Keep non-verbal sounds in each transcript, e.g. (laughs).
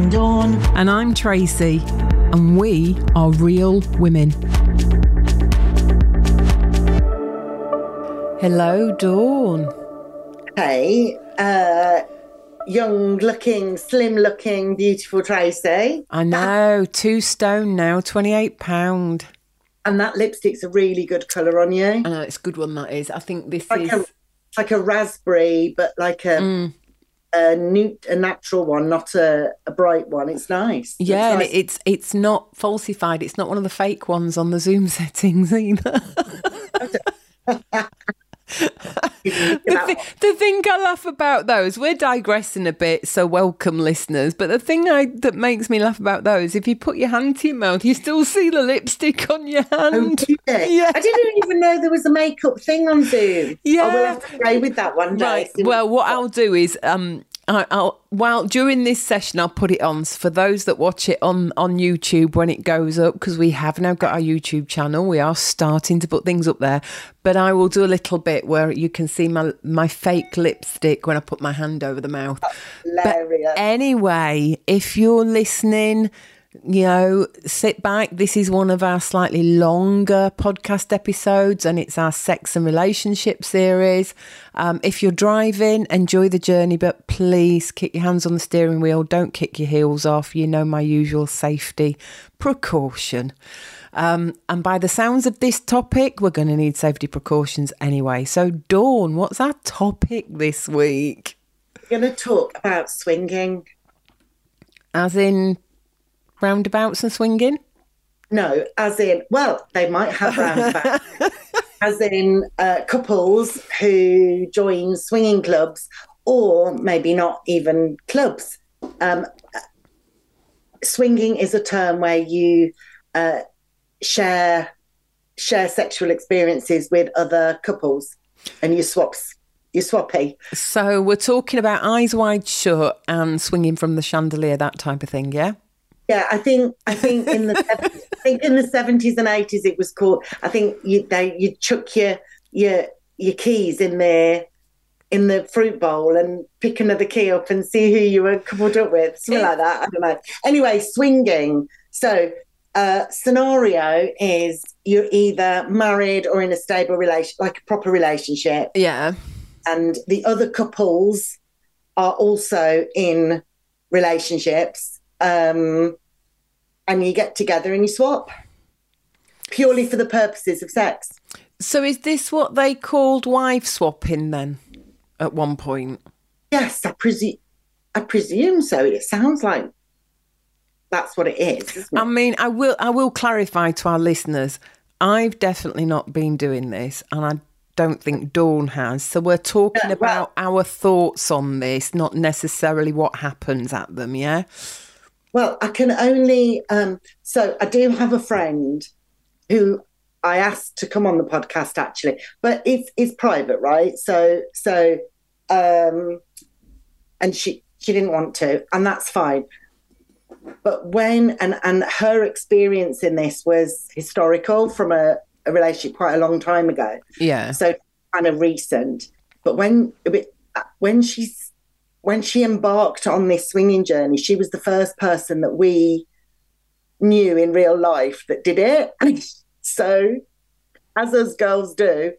I'm Dawn. And I'm Tracy. And we are real women. Hello, Dawn. Hey, uh, young looking, slim looking, beautiful Tracy. I know, two stone now, £28. And that lipstick's a really good colour on you. I know, it's a good one, that is. I think this like is. A, like a raspberry, but like a. Mm a new a natural one, not a, a bright one. It's nice. Yeah, it's, nice. it's it's not falsified. It's not one of the fake ones on the Zoom (laughs) settings either. (laughs) the, th- the, thing I laugh about those, we're digressing a bit, so welcome listeners. But the thing I, that makes me laugh about those, if you put your hand to your mouth, you still see the lipstick on your hand. Oh, yeah. I didn't even know there was a makeup thing on Zoom. Yeah. I will have to play with that one day. Right. Well, what I'll do is um, I, will well during this session I'll put it on for those that watch it on on YouTube when it goes up because we have now got our YouTube channel. We are starting to put things up there, but I will do a little bit where you can see my my fake lipstick when I put my hand over the mouth. But anyway, if you're listening you know, sit back. This is one of our slightly longer podcast episodes, and it's our sex and relationship series. Um, if you're driving, enjoy the journey, but please keep your hands on the steering wheel. Don't kick your heels off. You know my usual safety precaution. Um, and by the sounds of this topic, we're going to need safety precautions anyway. So, Dawn, what's our topic this week? We're going to talk about swinging. As in roundabouts and swinging? No, as in, well, they might have roundabouts. (laughs) as in uh, couples who join swinging clubs or maybe not even clubs. Um, swinging is a term where you uh, share share sexual experiences with other couples and you swaps you swappy. So we're talking about eyes wide shut and swinging from the chandelier, that type of thing, yeah? Yeah, I think I think in the I think in the seventies and eighties it was called. I think you they you chuck your your your keys in there in the fruit bowl and pick another key up and see who you were coupled up with, something like that. I don't know. Anyway, swinging. So uh, scenario is you're either married or in a stable relation, like a proper relationship. Yeah. And the other couples are also in relationships um, and you get together and you swap purely for the purposes of sex. So, is this what they called wife swapping then at one point? Yes, I presume. I presume so. It sounds like that's what it is. I mean, I will. I will clarify to our listeners. I've definitely not been doing this, and I don't think Dawn has. So we're talking yeah, well, about our thoughts on this, not necessarily what happens at them. Yeah. Well, I can only. Um, so I do have a friend who I asked to come on the podcast actually, but it's it's private, right? So so, um, and she she didn't want to, and that's fine. But when and and her experience in this was historical from a, a relationship quite a long time ago. Yeah. So kind of recent. But when when she's when she embarked on this swinging journey, she was the first person that we knew in real life that did it. (laughs) so, as us girls do,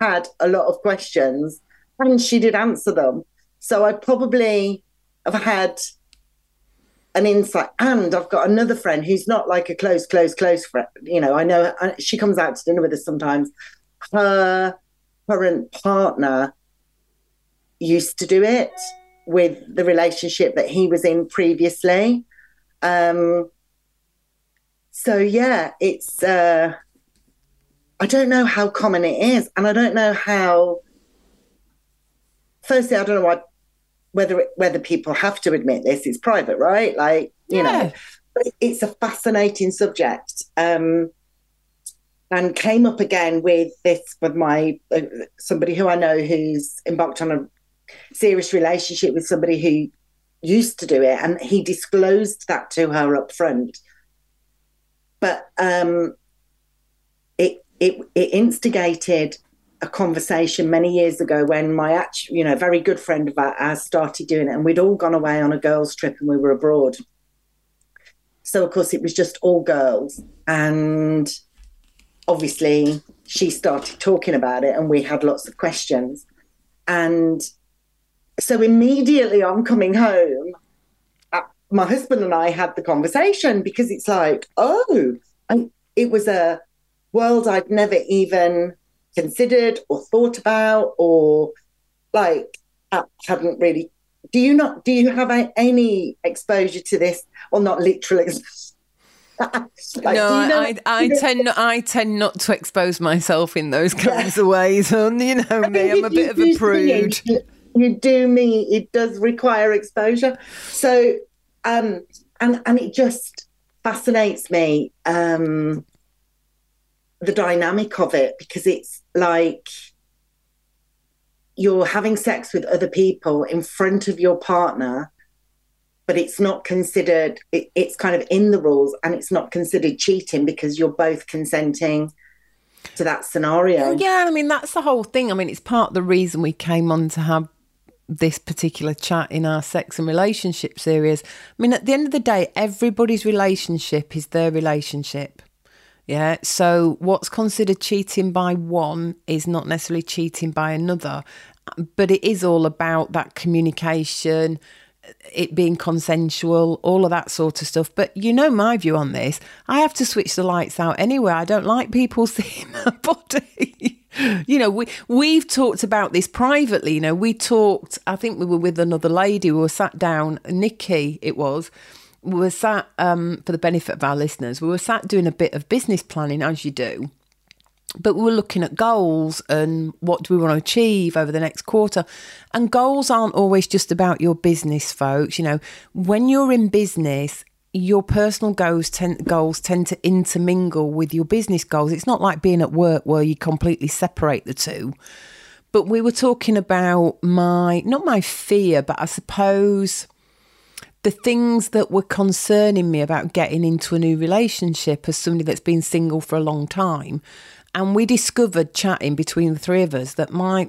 had a lot of questions and she did answer them. So, I probably have had an insight. And I've got another friend who's not like a close, close, close friend. You know, I know uh, she comes out to dinner with us sometimes. Her current partner used to do it with the relationship that he was in previously. Um, so yeah, it's uh, I don't know how common it is, and I don't know how. Firstly, I don't know what whether whether people have to admit this. It's private, right? Like you yeah. know, but it's a fascinating subject. Um, and came up again with this with my uh, somebody who I know who's embarked on a serious relationship with somebody who used to do it, and he disclosed that to her up front. But um, it it it instigated a conversation many years ago when my actual, you know, very good friend of ours started doing it, and we'd all gone away on a girls' trip and we were abroad. So, of course, it was just all girls. And obviously, she started talking about it, and we had lots of questions. And so, immediately on coming home, uh, my husband and I had the conversation because it's like, oh, I, it was a world I'd never even considered or thought about or like hadn't really do you not do you have any exposure to this or not literally (laughs) like, no, you know, I, I, I tend I tend not to expose myself in those kinds yeah. of ways. And (laughs) you know me, I'm a bit of a prude. You, you do me. It does require exposure. So, um, and and it just fascinates me um, the dynamic of it because it's like you're having sex with other people in front of your partner but it's not considered it, it's kind of in the rules and it's not considered cheating because you're both consenting to that scenario yeah i mean that's the whole thing i mean it's part of the reason we came on to have this particular chat in our sex and relationship series i mean at the end of the day everybody's relationship is their relationship yeah. So what's considered cheating by one is not necessarily cheating by another, but it is all about that communication, it being consensual, all of that sort of stuff. But you know my view on this. I have to switch the lights out anyway. I don't like people (laughs) seeing my body. You know, we we've talked about this privately. You know, we talked. I think we were with another lady. We were sat down. Nikki, it was we were sat um, for the benefit of our listeners. We were sat doing a bit of business planning, as you do, but we were looking at goals and what do we want to achieve over the next quarter. And goals aren't always just about your business, folks. You know, when you're in business, your personal goals tend, goals tend to intermingle with your business goals. It's not like being at work where you completely separate the two. But we were talking about my, not my fear, but I suppose the things that were concerning me about getting into a new relationship as somebody that's been single for a long time. And we discovered chatting between the three of us that my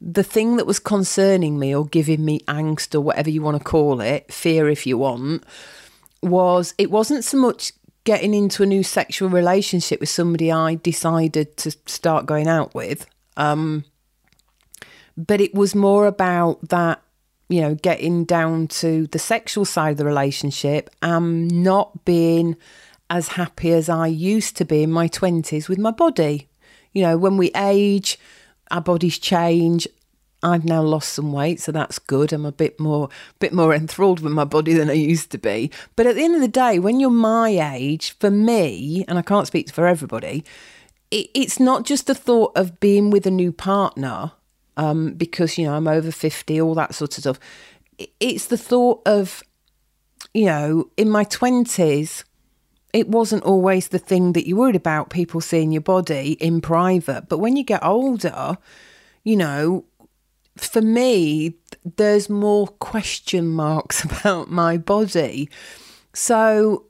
the thing that was concerning me or giving me angst or whatever you want to call it, fear if you want, was it wasn't so much getting into a new sexual relationship with somebody I decided to start going out with. Um, but it was more about that you know, getting down to the sexual side of the relationship, I'm not being as happy as I used to be in my 20s with my body. You know, when we age, our bodies change. I've now lost some weight, so that's good. I'm a bit more bit more enthralled with my body than I used to be. But at the end of the day, when you're my age, for me, and I can't speak for everybody, it, it's not just the thought of being with a new partner um, because, you know, I'm over 50, all that sort of stuff. It's the thought of, you know, in my 20s, it wasn't always the thing that you worried about people seeing your body in private. But when you get older, you know, for me, there's more question marks (laughs) about my body. So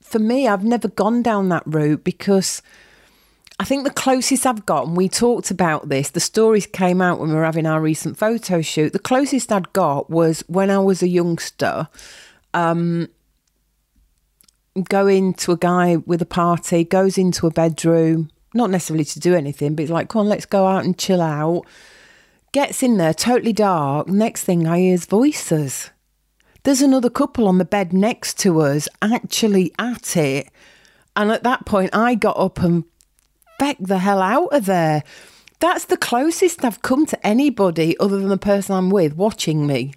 for me, I've never gone down that route because I think the closest I've got, and we talked about this, the stories came out when we were having our recent photo shoot. The closest I'd got was when I was a youngster, um, going to a guy with a party, goes into a bedroom, not necessarily to do anything, but he's like, come on, let's go out and chill out. Gets in there, totally dark. Next thing I hear is voices. There's another couple on the bed next to us, actually at it. And at that point, I got up and Back the hell out of there. That's the closest I've come to anybody other than the person I'm with watching me.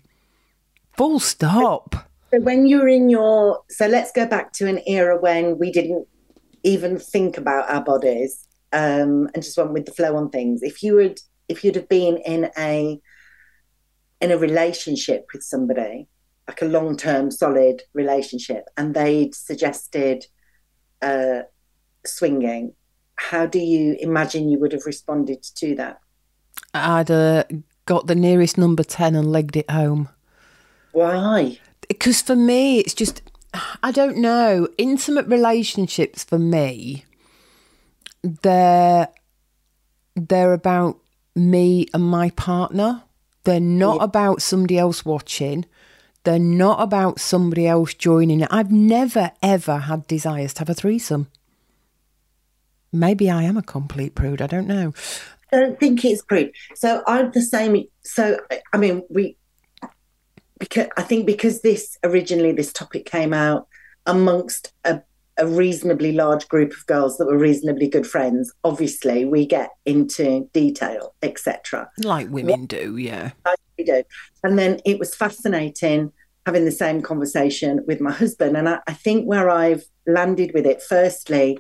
Full stop. So when you're in your so let's go back to an era when we didn't even think about our bodies um, and just went with the flow on things. If you would if you'd have been in a in a relationship with somebody, like a long term solid relationship, and they'd suggested uh, swinging, how do you imagine you would have responded to that? I'd uh, got the nearest number 10 and legged it home. Why? Because for me, it's just, I don't know. Intimate relationships for me, they're, they're about me and my partner. They're not yeah. about somebody else watching. They're not about somebody else joining. I've never, ever had desires to have a threesome. Maybe I am a complete prude. I don't know. I don't think it's prude. So I'm the same. So, I mean, we, because I think because this originally, this topic came out amongst a a reasonably large group of girls that were reasonably good friends obviously we get into detail etc like women what, do yeah. Like we do. And then it was fascinating having the same conversation with my husband. And I, I think where i've landed with it firstly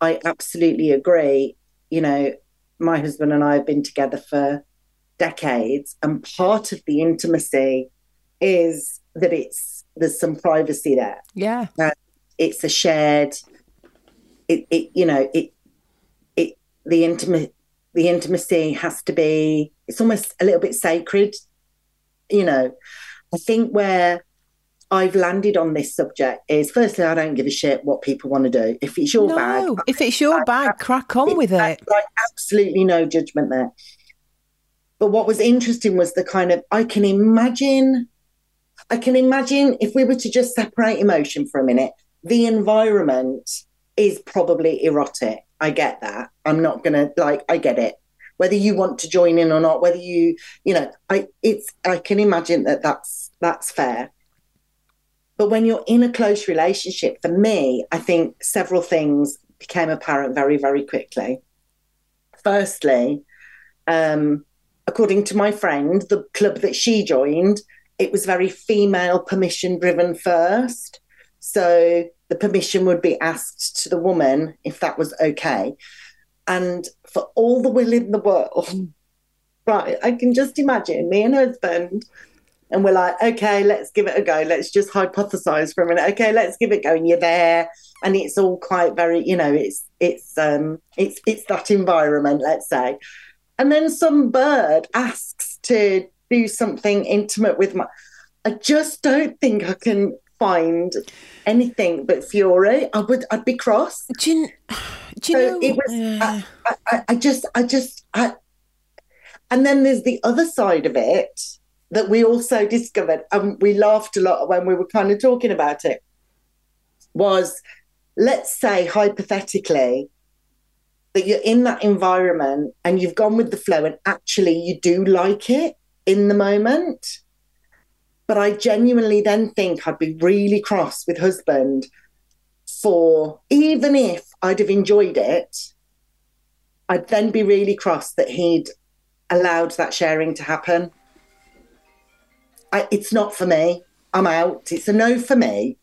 i absolutely agree. You know my husband and i have been together for decades and part of the intimacy is that it's there's some privacy there. Yeah. Uh, it's a shared it, it you know it it the intimate the intimacy has to be it's almost a little bit sacred you know i think where I've landed on this subject is firstly, I don't give a shit what people want to do. If it's your no, bag, if it's your bag, crack on with it. Like absolutely no judgment there. But what was interesting was the kind of I can imagine, I can imagine if we were to just separate emotion for a minute, the environment is probably erotic. I get that. I'm not gonna like. I get it. Whether you want to join in or not, whether you, you know, I it's. I can imagine that that's that's fair. But when you're in a close relationship, for me, I think several things became apparent very, very quickly. Firstly, um, according to my friend, the club that she joined, it was very female permission driven first. So the permission would be asked to the woman if that was okay. And for all the will in the world, (laughs) right, I can just imagine me and husband, and we're like, okay, let's give it a go. Let's just hypothesize for a minute. Okay, let's give it go. And you're there, and it's all quite very, you know, it's it's um it's it's that environment, let's say. And then some bird asks to do something intimate with my I just don't think I can find anything but fury. I would, I'd be cross. Do you, do you so know? It was. Yeah. I, I, I, just, I just, I, and then there's the other side of it that we also discovered, and we laughed a lot when we were kind of talking about it. Was let's say hypothetically that you're in that environment and you've gone with the flow, and actually you do like it in the moment but I genuinely then think I'd be really cross with husband for even if I'd have enjoyed it, I'd then be really cross that he'd allowed that sharing to happen. I, it's not for me. I'm out. It's a no for me.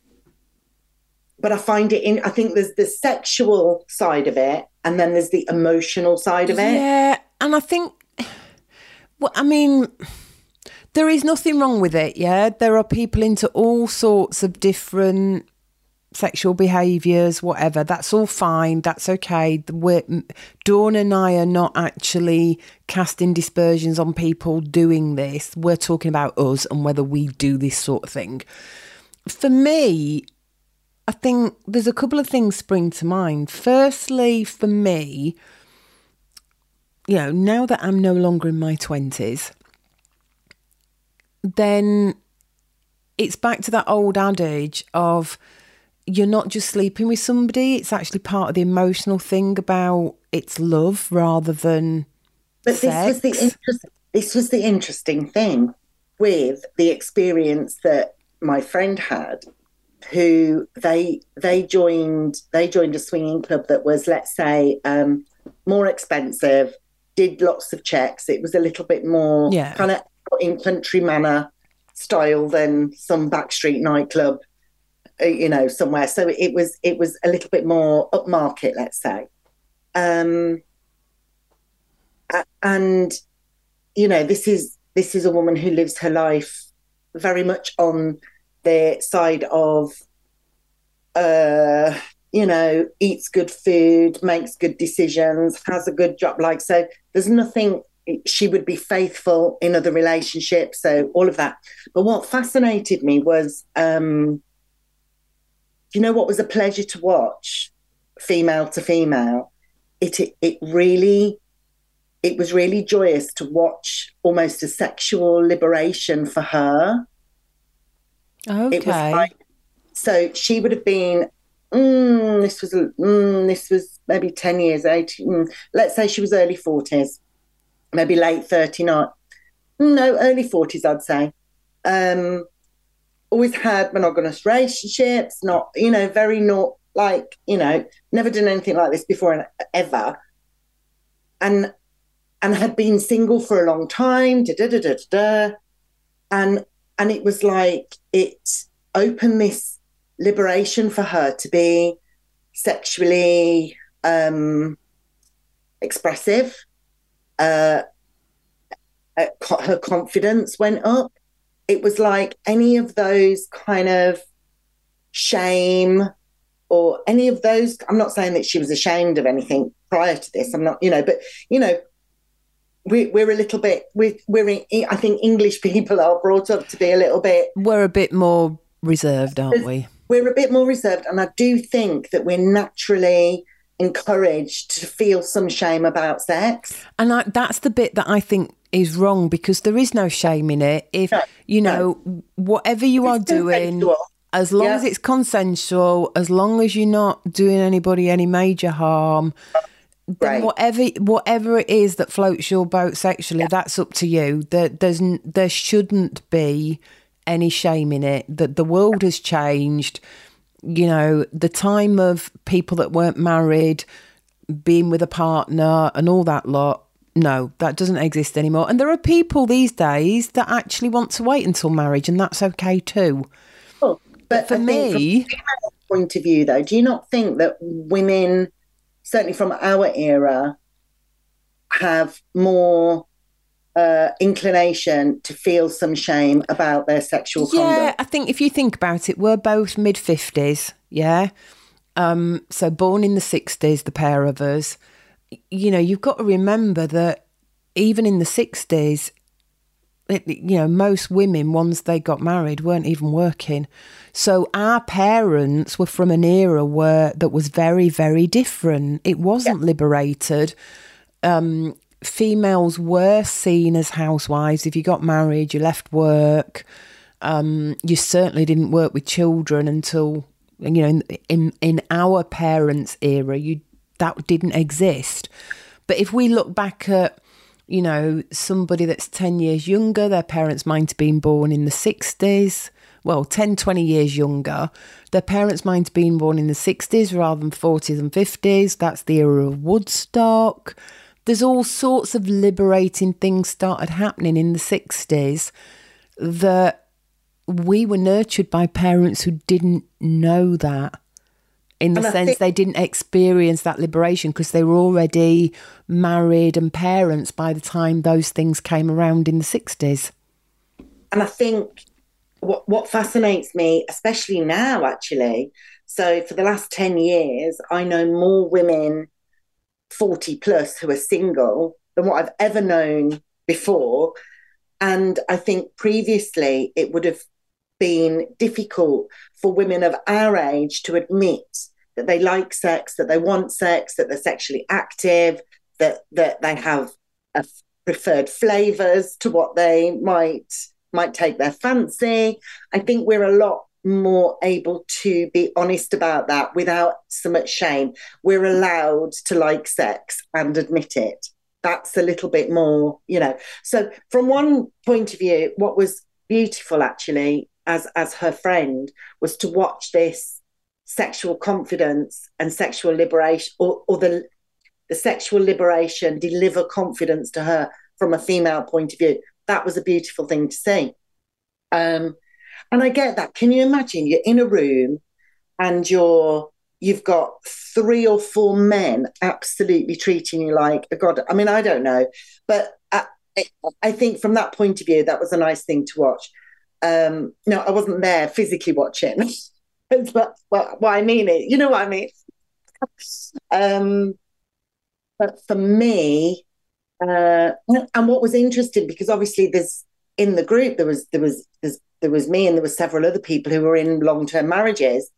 But I find it in, I think there's the sexual side of it and then there's the emotional side of it. Yeah. And I think, well, I mean, there is nothing wrong with it, yeah. There are people into all sorts of different sexual behaviours, whatever. That's all fine. That's okay. We're, Dawn and I are not actually casting dispersions on people doing this. We're talking about us and whether we do this sort of thing. For me, I think there's a couple of things spring to mind. Firstly, for me, you know, now that I'm no longer in my 20s, then it's back to that old adage of you're not just sleeping with somebody, it's actually part of the emotional thing about it's love rather than but sex. this was the interest, this was the interesting thing with the experience that my friend had who they they joined they joined a swinging club that was let's say um, more expensive did lots of checks it was a little bit more yeah. kind of in country manor style than some backstreet nightclub, uh, you know, somewhere. So it was it was a little bit more upmarket, let's say. Um, and you know, this is this is a woman who lives her life very much on the side of uh you know eats good food makes good decisions has a good job like so there's nothing she would be faithful in other relationships. So all of that. But what fascinated me was, um, you know, what was a pleasure to watch, female to female. It, it it really, it was really joyous to watch almost a sexual liberation for her. Okay. It was like, so she would have been. Mm, this was mm, this was maybe ten years, eighteen. Mm, let's say she was early forties, maybe late thirty, not no early forties, I'd say. Um, always had monogamous relationships, not you know very not like you know never done anything like this before ever, and and had been single for a long time. Da da da da da, and and it was like it opened this liberation for her to be sexually um, expressive. Uh, uh, her confidence went up. It was like any of those kind of shame or any of those. I'm not saying that she was ashamed of anything prior to this. I'm not, you know, but you know, we, we're a little bit we, we're I think English people are brought up to be a little bit we're a bit more reserved aren't we we're a bit more reserved and I do think that we're naturally encouraged to feel some shame about sex and I, that's the bit that I think is wrong because there is no shame in it if no, you know no. whatever you it's are doing as long yeah. as it's consensual as long as you're not doing anybody any major harm then right. whatever whatever it is that floats your boat sexually, yeah. that's up to you. There, there's there shouldn't be any shame in it. That the world has changed. You know, the time of people that weren't married, being with a partner, and all that lot. No, that doesn't exist anymore. And there are people these days that actually want to wait until marriage, and that's okay too. But, for me, point of view, though, do you not think that women? certainly from our era, have more uh, inclination to feel some shame about their sexual yeah, conduct. Yeah, I think if you think about it, we're both mid 50s, yeah? Um, so born in the 60s, the pair of us. You know, you've got to remember that even in the 60s, it, you know, most women, once they got married, weren't even working. So our parents were from an era where that was very, very different. It wasn't yeah. liberated. Um, females were seen as housewives. If you got married, you left work. Um, you certainly didn't work with children until you know in, in in our parents' era. You that didn't exist. But if we look back at you know, somebody that's 10 years younger, their parents might have been born in the 60s, well, 10, 20 years younger. Their parents might have been born in the 60s rather than 40s and 50s. That's the era of Woodstock. There's all sorts of liberating things started happening in the 60s that we were nurtured by parents who didn't know that in the and sense think, they didn't experience that liberation because they were already married and parents by the time those things came around in the 60s. And I think what, what fascinates me, especially now, actually, so for the last 10 years, I know more women 40 plus who are single than what I've ever known before. And I think previously it would have been difficult for women of our age to admit that they like sex, that they want sex, that they're sexually active, that that they have a preferred flavors to what they might might take their fancy. I think we're a lot more able to be honest about that without so much shame. We're allowed to like sex and admit it. That's a little bit more, you know. So from one point of view, what was beautiful actually as as her friend was to watch this sexual confidence and sexual liberation or, or the the sexual liberation deliver confidence to her from a female point of view that was a beautiful thing to see um, and i get that can you imagine you're in a room and you're you've got three or four men absolutely treating you like a god i mean i don't know but I, I think from that point of view that was a nice thing to watch um, no i wasn't there physically watching (laughs) but well, well, I mean it. You know what I mean? um, but for me, uh, and what was interesting because obviously there's in the group there was there was there was me and there were several other people who were in long term marriages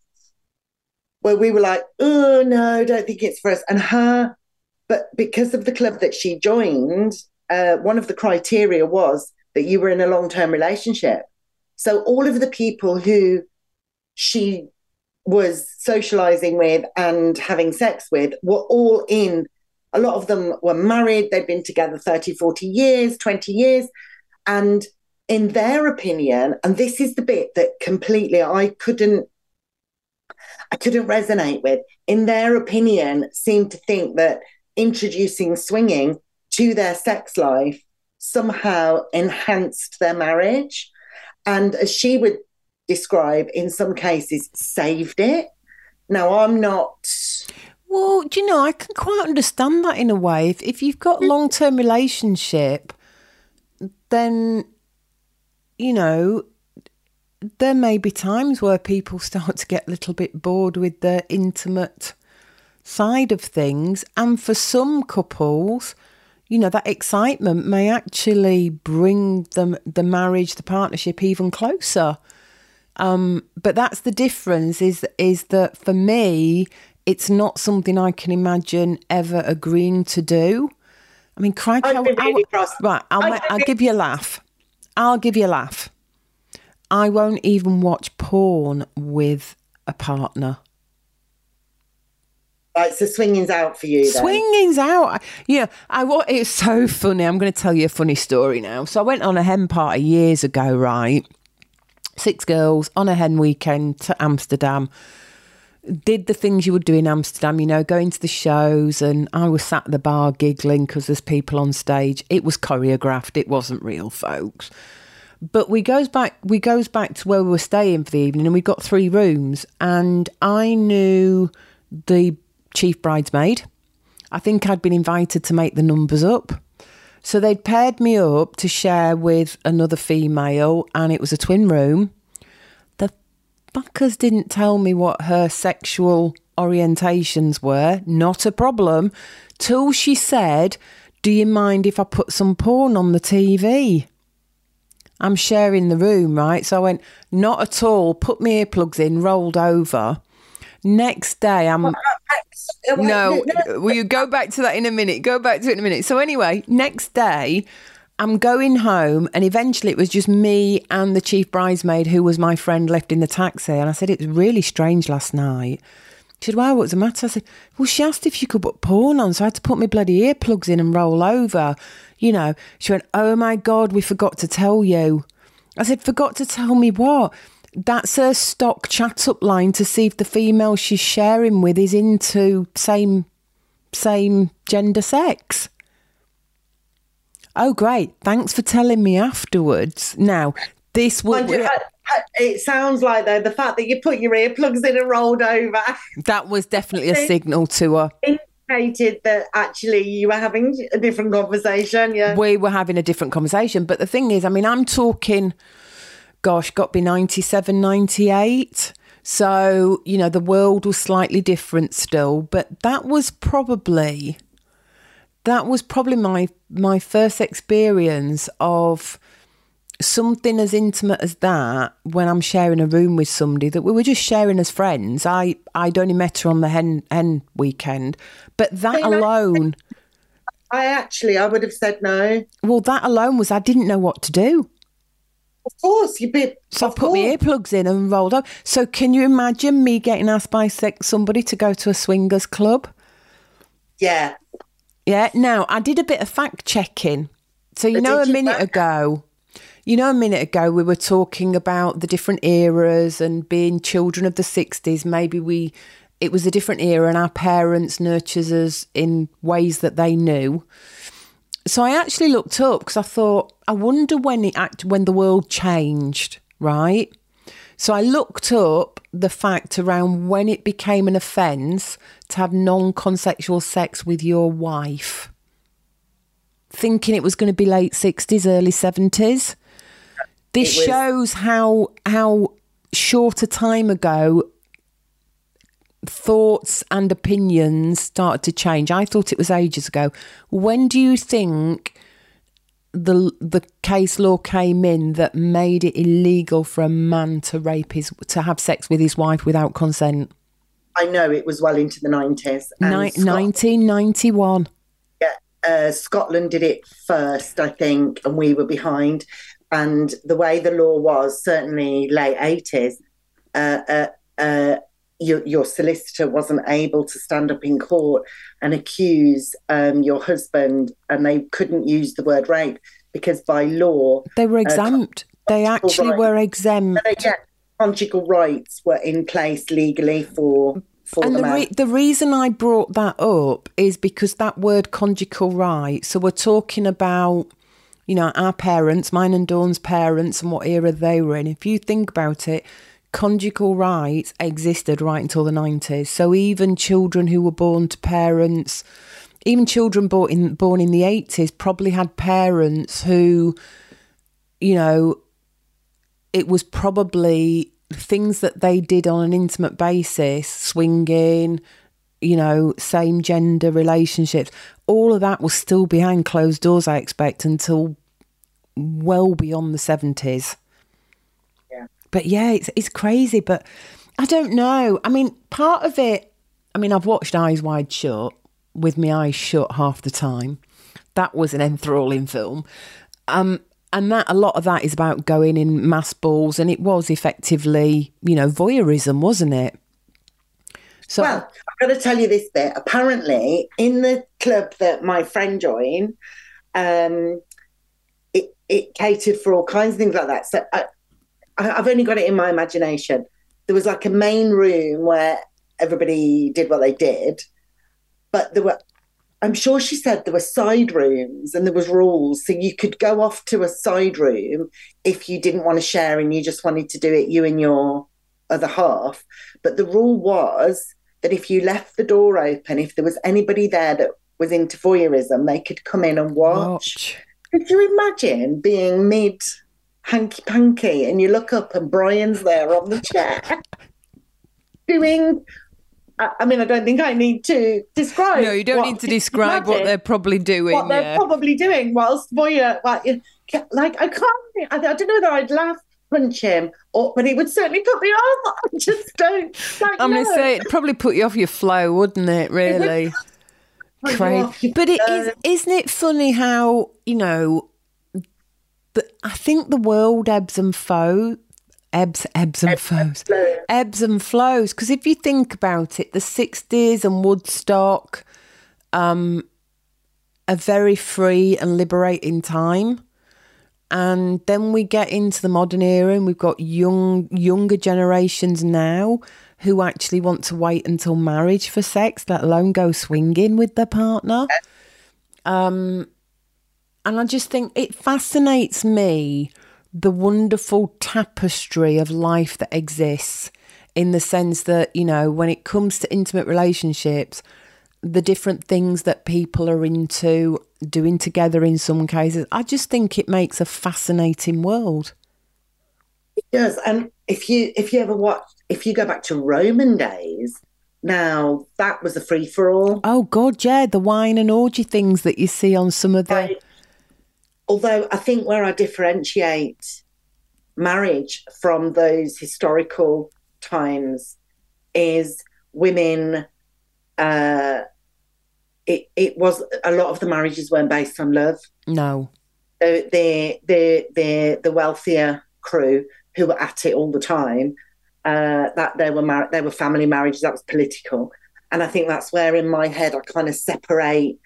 where we were like, oh no, don't think it's for us. And her, but because of the club that she joined, uh, one of the criteria was that you were in a long term relationship. So all of the people who she was socializing with and having sex with were all in a lot of them were married they'd been together 30 40 years 20 years and in their opinion and this is the bit that completely i couldn't i couldn't resonate with in their opinion seemed to think that introducing swinging to their sex life somehow enhanced their marriage and as she would describe in some cases saved it. Now, I'm not. Well, do you know, I can quite understand that in a way. If, if you've got mm. a long term relationship, then, you know, there may be times where people (laughs) start to get a little bit bored with the intimate side of things. And for some couples, you know, that excitement may actually bring them the marriage, the partnership even closer. Um, but that's the difference is is that for me, it's not something I can imagine ever agreeing to do. I mean, cry, I, really right, I'll, I'll give you a laugh. I'll give you a laugh. I won't even watch porn with a partner. Right, so swinging's out for you. Then. Swinging's out. Yeah, I what it's so funny. I'm going to tell you a funny story now. So I went on a hen party years ago, right? six girls on a hen weekend to Amsterdam. Did the things you would do in Amsterdam, you know, going to the shows, and I was sat at the bar giggling because there's people on stage. It was choreographed; it wasn't real, folks. But we goes back. We goes back to where we were staying for the evening, and we got three rooms. And I knew the chief bridesmaid. I think I'd been invited to make the numbers up. So they'd paired me up to share with another female, and it was a twin room. The fuckers didn't tell me what her sexual orientations were. Not a problem. Till she said, Do you mind if I put some porn on the TV? I'm sharing the room, right? So I went, Not at all. Put my earplugs in, rolled over. Next day, I'm. Uh, no, will you go back to that in a minute? Go back to it in a minute. So, anyway, next day, I'm going home, and eventually it was just me and the chief bridesmaid, who was my friend, left in the taxi. And I said, It was really strange last night. She said, Why, what's the matter? I said, Well, she asked if you could put porn on, so I had to put my bloody earplugs in and roll over. You know, she went, Oh my God, we forgot to tell you. I said, Forgot to tell me what? that's a stock chat up line to see if the female she's sharing with is into same same gender sex. Oh, great! Thanks for telling me afterwards. Now, this would. It sounds like though the fact that you put your earplugs in and rolled over. (laughs) That was definitely a signal to her. Indicated that actually you were having a different conversation. Yeah, we were having a different conversation. But the thing is, I mean, I'm talking gosh, got to be 97, 98. So, you know, the world was slightly different still, but that was probably that was probably my my first experience of something as intimate as that when I'm sharing a room with somebody that we were just sharing as friends. I I'd only met her on the hen hen weekend, but that alone I actually I would have said no. Well, that alone was I didn't know what to do. Of course, you bit. So I put my earplugs in and rolled up. So can you imagine me getting asked by somebody to go to a swingers club? Yeah. Yeah. Now I did a bit of fact checking. So you but know, a minute ago, you know, a minute ago we were talking about the different eras and being children of the '60s. Maybe we, it was a different era, and our parents nurtured us in ways that they knew. So I actually looked up because I thought, I wonder when it act when the world changed, right? So I looked up the fact around when it became an offence to have non-consensual sex with your wife, thinking it was going to be late sixties, early seventies. This was- shows how how short a time ago thoughts and opinions started to change. I thought it was ages ago. When do you think the the case law came in that made it illegal for a man to rape his to have sex with his wife without consent? I know it was well into the nineties. Nineteen ninety one. Yeah, uh, Scotland did it first, I think, and we were behind. and the way the law was, certainly late 80s, uh, uh, uh, your, your, solicitor wasn't able to stand up in court and accuse um, your husband, and they couldn't use the word rape because by law they were uh, exempt. they actually rights, were exempt. yeah, conjugal rights were in place legally for. for and the, re- the reason I brought that up is because that word conjugal rights. So we're talking about you know, our parents, mine and Dawn's parents, and what era they were in. If you think about it, conjugal rights existed right until the 90s. So even children who were born to parents, even children born in, born in the 80s, probably had parents who, you know, it was probably things that they did on an intimate basis, swinging, you know, same gender relationships, all of that was still behind closed doors, I expect, until well beyond the 70s. But yeah, it's, it's crazy. But I don't know. I mean, part of it, I mean, I've watched Eyes Wide Shut with my eyes shut half the time. That was an enthralling film. Um, and that a lot of that is about going in mass balls, and it was effectively, you know, voyeurism, wasn't it? So, well, I've got to tell you this bit. Apparently, in the club that my friend joined, um, it catered for all kinds of things like that. So I, I've only got it in my imagination. There was like a main room where everybody did what they did, but there were. I'm sure she said there were side rooms and there was rules, so you could go off to a side room if you didn't want to share and you just wanted to do it you and your other half. But the rule was that if you left the door open, if there was anybody there that was into voyeurism, they could come in and watch. watch. Could you imagine being mid hanky panky and you look up and Brian's there on the chair (laughs) doing I mean, I don't think I need to describe. No, you don't need to describe what they're probably doing. What they're probably doing whilst Voyeur, like, like I can't. I, don't know whether I'd laugh, punch him, or but it would certainly put me off. (laughs) I just don't. Like, I'm no. going to say it probably put you off your flow, wouldn't it? Really. Crazy. But it is, isn't it funny how, you know, the, I think the world ebbs and flows. Ebbs, ebbs and flows. Ebbs and flows. Because if you think about it, the 60s and Woodstock, um, a very free and liberating time. And then we get into the modern era and we've got young younger generations now who actually want to wait until marriage for sex, let alone go swinging with their partner. Um, and I just think it fascinates me the wonderful tapestry of life that exists in the sense that, you know, when it comes to intimate relationships, the different things that people are into doing together in some cases, I just think it makes a fascinating world. It does. And if you if you ever watch if you go back to Roman days, now that was a free for all. Oh God, yeah, the wine and orgy things that you see on some of the. Right. Although I think where I differentiate marriage from those historical times is women. Uh, it it was a lot of the marriages weren't based on love. No, the the the the, the wealthier crew who were at it all the time uh, that they were mar- they were family marriages. That was political, and I think that's where in my head I kind of separate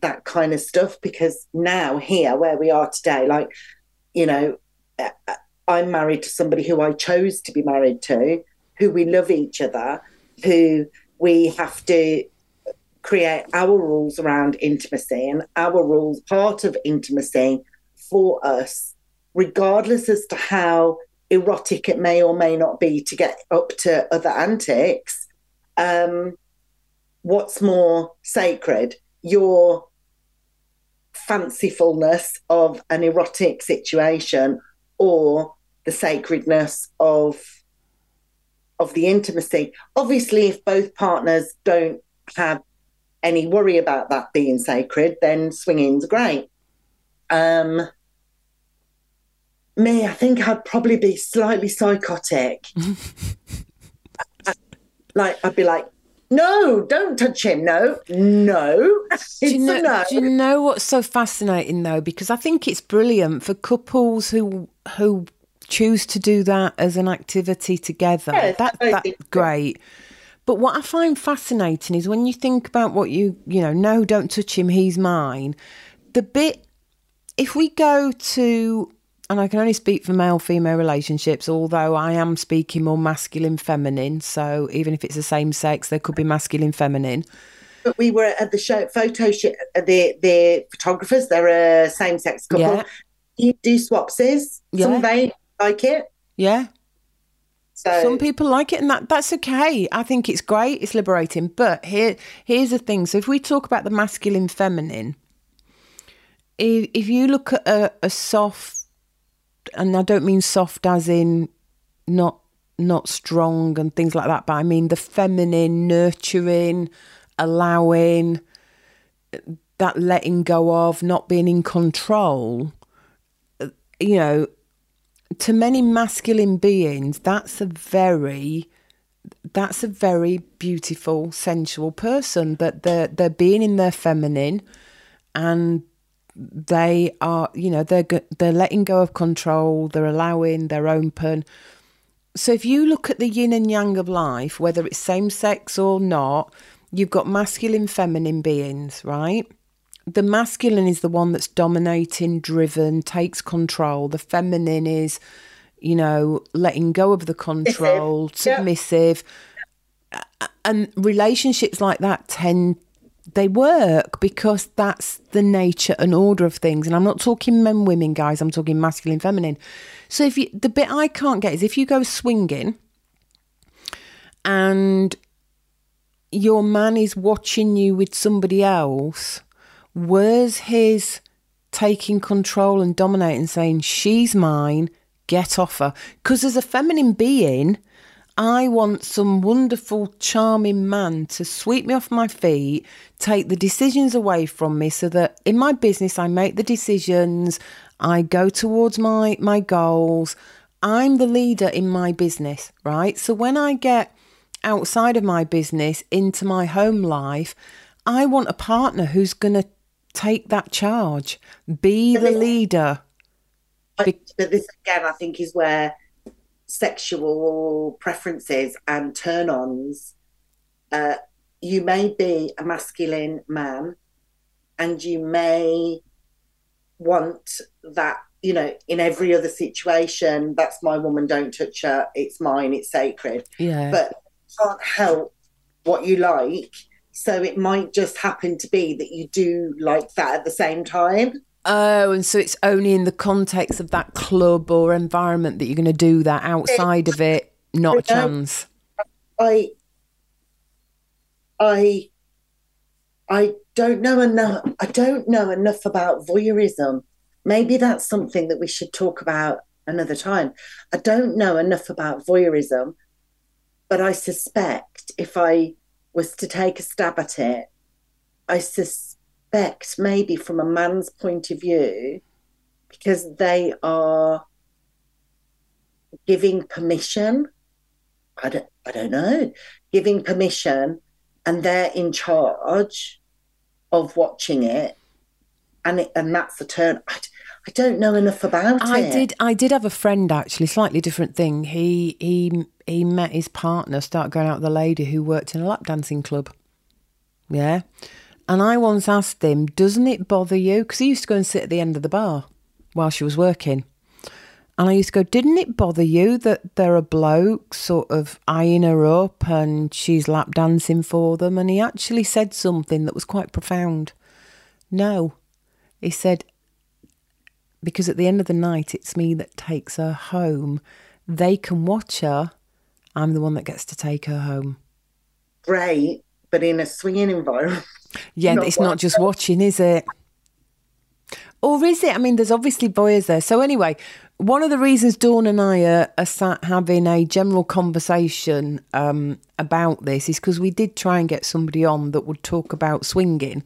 that kind of stuff because now here where we are today, like you know, uh, I'm married to somebody who I chose to be married to, who we love each other, who we have to create our rules around intimacy and our rules part of intimacy for us regardless as to how erotic it may or may not be to get up to other antics, um, what's more sacred? Your fancifulness of an erotic situation or the sacredness of of the intimacy. Obviously, if both partners don't have any worry about that being sacred, then swinging's great. Um, me, I think I'd probably be slightly psychotic. (laughs) like I'd be like, no, don't touch him. No, no. It's Do you, know, a no. do you know what's so fascinating though? Because I think it's brilliant for couples who who choose to do that as an activity together. Yeah, that that's great. But what I find fascinating is when you think about what you you know, no, don't touch him, he's mine. The bit if we go to and I can only speak for male female relationships, although I am speaking more masculine feminine. So even if it's the same sex, there could be masculine feminine. But we were at the show photo shoot. Uh, the the photographers, they're a same sex couple. Yeah. You do swapsies. Yeah. Some they like it. Yeah. So Some people like it, and that that's okay. I think it's great. It's liberating. But here, here's the thing. So if we talk about the masculine, feminine, if if you look at a, a soft, and I don't mean soft as in not not strong and things like that, but I mean the feminine, nurturing, allowing, that letting go of, not being in control. You know, to many masculine beings, that's a very that's a very beautiful, sensual person. That they're they're being in their feminine, and they are, you know, they're they're letting go of control. They're allowing. They're open. So if you look at the yin and yang of life, whether it's same sex or not, you've got masculine, feminine beings, right? The masculine is the one that's dominating, driven, takes control. The feminine is, you know, letting go of the control, submissive. And relationships like that tend they work because that's the nature and order of things. And I'm not talking men, women, guys. I'm talking masculine, feminine. So if you, the bit I can't get is if you go swinging and your man is watching you with somebody else, where's his taking control and dominating, saying, She's mine, get off her? Because as a feminine being, I want some wonderful, charming man to sweep me off my feet, take the decisions away from me so that in my business I make the decisions, I go towards my, my goals. I'm the leader in my business, right? So when I get outside of my business into my home life, I want a partner who's going to take that charge, be the leader. But this again, I think, is where sexual preferences and turn-ons. Uh, you may be a masculine man, and you may want that. You know, in every other situation, that's my woman. Don't touch her. It's mine. It's sacred. Yeah. But you can't help what you like. So it might just happen to be that you do like that at the same time. Oh, and so it's only in the context of that club or environment that you're going to do that. Outside of it, not a chance. I I I don't know enough I don't know enough about voyeurism. Maybe that's something that we should talk about another time. I don't know enough about voyeurism, but I suspect if I was to take a stab at it, I suspect maybe from a man's point of view, because they are giving permission I don't, I don't know, giving permission and they're in charge of watching it. And it, and that's the turn. I, I don't know enough about I it. did. I did have a friend actually, slightly different thing. He he he met his partner, started going out with a lady who worked in a lap dancing club. Yeah, and I once asked him, "Doesn't it bother you?" Because he used to go and sit at the end of the bar while she was working. And I used to go, didn't it bother you that there are blokes sort of eyeing her up and she's lap dancing for them? And he actually said something that was quite profound. No. He said, because at the end of the night, it's me that takes her home. They can watch her. I'm the one that gets to take her home. Great, but in a swinging environment. Yeah, Not it's not just watching, is it? Or is it? I mean, there's obviously boys there. So, anyway, one of the reasons Dawn and I are, are sat having a general conversation um, about this is because we did try and get somebody on that would talk about swinging.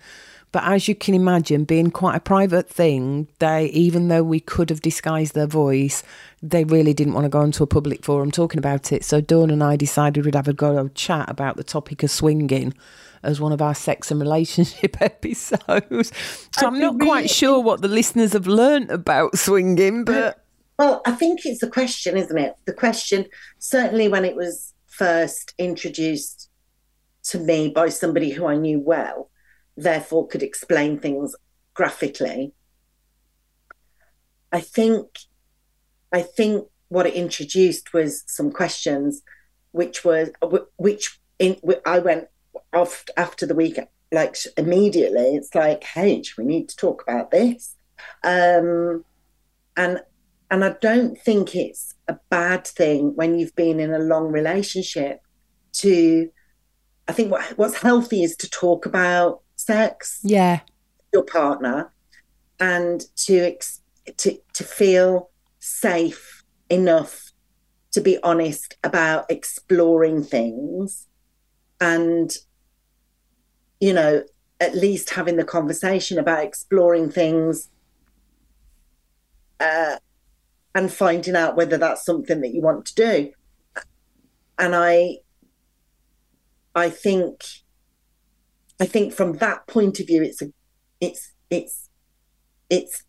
But as you can imagine, being quite a private thing, they even though we could have disguised their voice, they really didn't want to go into a public forum talking about it. So Dawn and I decided we'd have a go chat about the topic of swinging as one of our sex and relationship (laughs) episodes. So I'm not quite sure what the listeners have learnt about swinging, but well, I think it's a question, isn't it? The question certainly when it was first introduced to me by somebody who I knew well, therefore could explain things graphically. I think I think what it introduced was some questions which was which in I went off after the week like immediately it's like hey we need to talk about this um and and I don't think it's a bad thing when you've been in a long relationship to I think what what's healthy is to talk about sex. Yeah. Your partner and to to to feel safe enough to be honest about exploring things and you know at least having the conversation about exploring things uh, and finding out whether that's something that you want to do. And I I think I think from that point of view it's a it's it's it's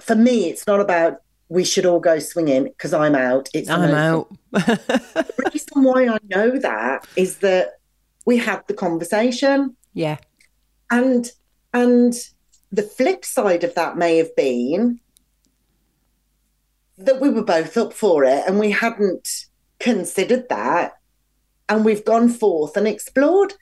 for me it's not about we should all go swinging because I'm out. It's I'm out. (laughs) the reason why I know that is that we had the conversation. Yeah. And and the flip side of that may have been that we were both up for it and we hadn't considered that. And we've gone forth and explored.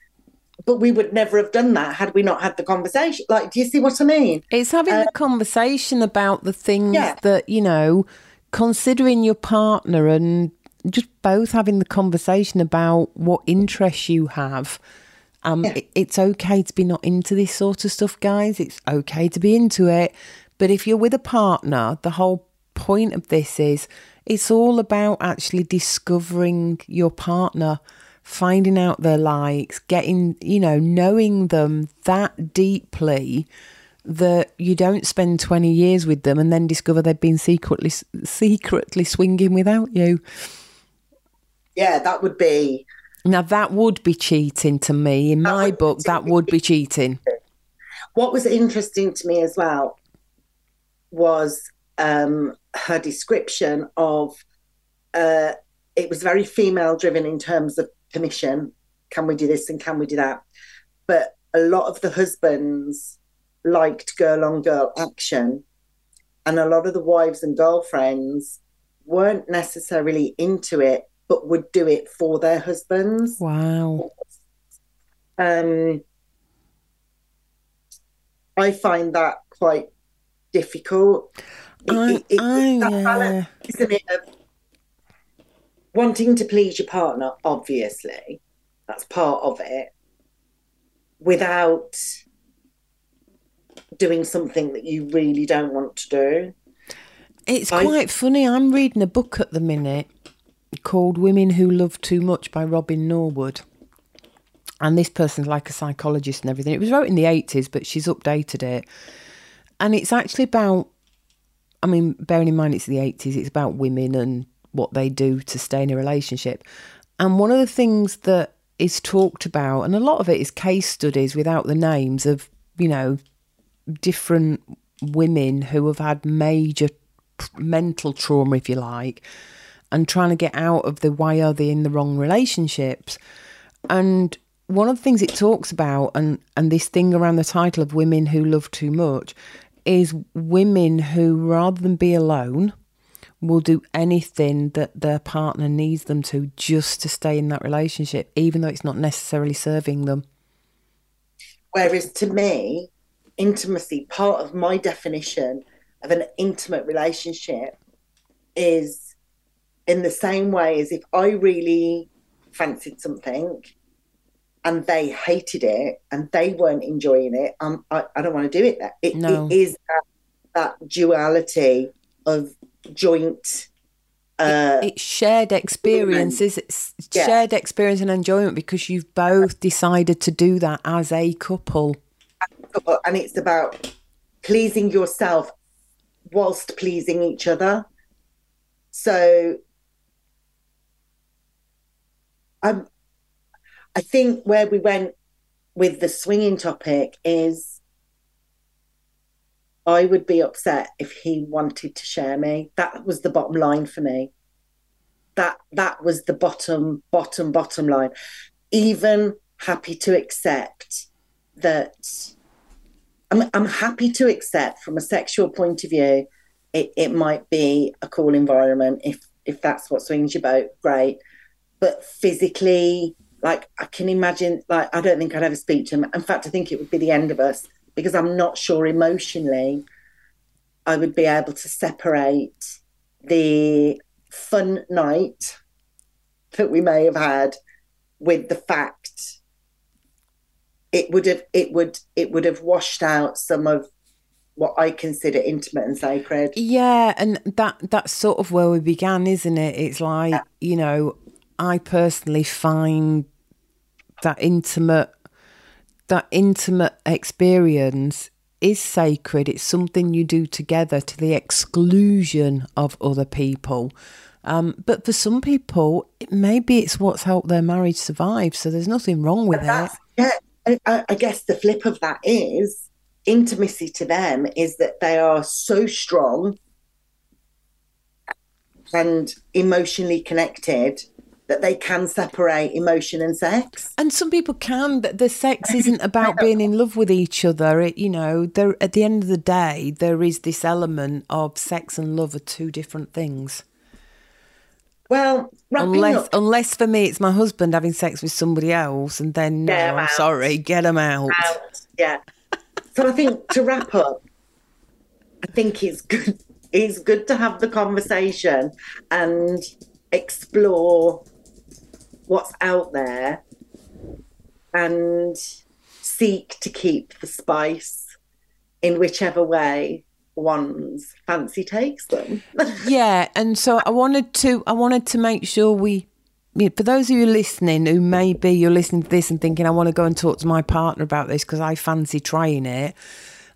But we would never have done that had we not had the conversation. Like, do you see what I mean? It's having uh, the conversation about the things yeah. that, you know, considering your partner and just both having the conversation about what interests you have. Um, yeah. it, it's okay to be not into this sort of stuff, guys. It's okay to be into it. But if you're with a partner, the whole point of this is it's all about actually discovering your partner, finding out their likes, getting, you know, knowing them that deeply that you don't spend 20 years with them and then discover they've been secretly secretly swinging without you. Yeah, that would be Now that would be cheating to me. In my book that would be cheating. What was interesting to me as well was um, her description of uh, it was very female driven in terms of permission. Can we do this and can we do that? But a lot of the husbands liked girl on girl action, and a lot of the wives and girlfriends weren't necessarily into it, but would do it for their husbands. Wow. Um, I find that quite difficult. I, it, I, that balance, isn't it? Of wanting to please your partner, obviously, that's part of it, without doing something that you really don't want to do. It's I, quite funny. I'm reading a book at the minute called Women Who Love Too Much by Robin Norwood. And this person's like a psychologist and everything. It was wrote in the 80s, but she's updated it. And it's actually about I mean, bearing in mind it's the 80s, it's about women and what they do to stay in a relationship. And one of the things that is talked about, and a lot of it is case studies without the names of, you know, different women who have had major mental trauma, if you like, and trying to get out of the why are they in the wrong relationships. And one of the things it talks about, and, and this thing around the title of Women Who Love Too Much, is women who, rather than be alone, will do anything that their partner needs them to just to stay in that relationship, even though it's not necessarily serving them. Whereas to me, intimacy, part of my definition of an intimate relationship is in the same way as if I really fancied something and they hated it and they weren't enjoying it, um, I, I don't want to do it. That it, no. it is that, that, duality of joint. Uh, it, it's shared experiences. It's yeah. shared experience and enjoyment because you've both decided to do that as a couple. couple, and it's about pleasing yourself whilst pleasing each other. So I'm, I think where we went with the swinging topic is I would be upset if he wanted to share me. That was the bottom line for me. That that was the bottom, bottom, bottom line. Even happy to accept that I'm I'm happy to accept from a sexual point of view, it, it might be a cool environment if if that's what swings your boat, great. But physically, like I can imagine, like I don't think I'd ever speak to him. In fact, I think it would be the end of us because I'm not sure emotionally I would be able to separate the fun night that we may have had with the fact it would have it would it would have washed out some of what I consider intimate and sacred. Yeah, and that that's sort of where we began, isn't it? It's like, yeah. you know, I personally find that intimate that intimate experience is sacred. It's something you do together to the exclusion of other people. Um, but for some people, it, maybe it's what's helped their marriage survive. So there's nothing wrong with it. Yeah, I, I guess the flip of that is intimacy to them is that they are so strong and emotionally connected that they can separate emotion and sex. And some people can, but the sex isn't about (laughs) being in love with each other. It, you know, there at the end of the day, there is this element of sex and love are two different things. Well, unless up, unless for me it's my husband having sex with somebody else, and then no, I'm out. sorry, get him out. out. Yeah. so I think to wrap up, I think it's good. It's good to have the conversation and explore what's out there and seek to keep the spice in whichever way one's fancy takes them. (laughs) yeah, and so I wanted to I wanted to make sure we for those of you listening who maybe you're listening to this and thinking I want to go and talk to my partner about this because I fancy trying it,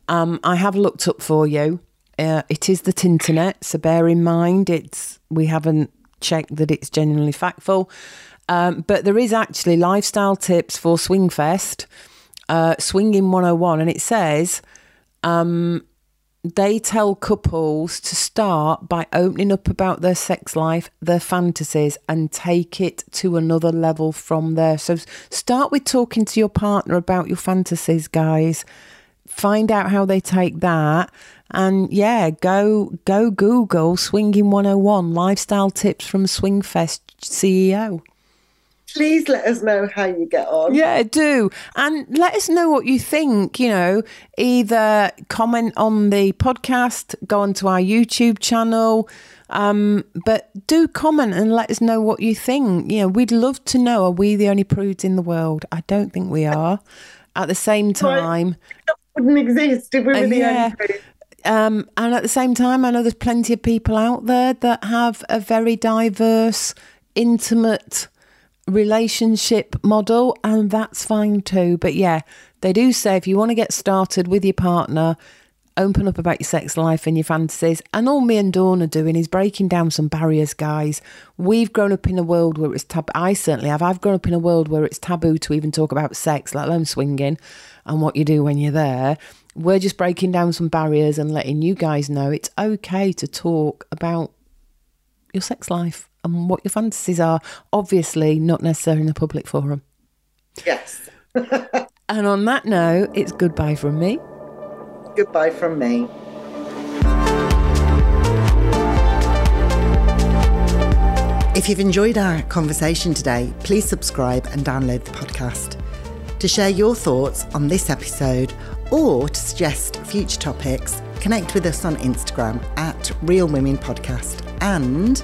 um, I have looked up for you. Uh, it is the Tinternet, so bear in mind it's we haven't checked that it's genuinely factful. Um, but there is actually lifestyle tips for Swingfest, uh, Swinging 101, and it says um, they tell couples to start by opening up about their sex life, their fantasies, and take it to another level from there. So start with talking to your partner about your fantasies, guys. Find out how they take that. And yeah, go go Google Swinging 101 lifestyle tips from Swingfest CEO please let us know how you get on. Yeah, do. And let us know what you think. You know, either comment on the podcast, go onto our YouTube channel. Um, but do comment and let us know what you think. You know, we'd love to know are we the only prudes in the world? I don't think we are. At the same time, that wouldn't exist if we were uh, the yeah. only prudes. Um, and at the same time, I know there's plenty of people out there that have a very diverse, intimate relationship model, and that's fine too. But yeah, they do say if you want to get started with your partner, open up about your sex life and your fantasies. And all me and Dawn are doing is breaking down some barriers, guys. We've grown up in a world where it's taboo. I certainly have. I've grown up in a world where it's taboo to even talk about sex, let alone swinging and what you do when you're there. We're just breaking down some barriers and letting you guys know it's okay to talk about your sex life and what your fantasies are. Obviously, not necessarily in a public forum. Yes. (laughs) and on that note, it's goodbye from me. Goodbye from me. If you've enjoyed our conversation today, please subscribe and download the podcast. To share your thoughts on this episode or to suggest future topics, connect with us on Instagram at Real Women Podcast and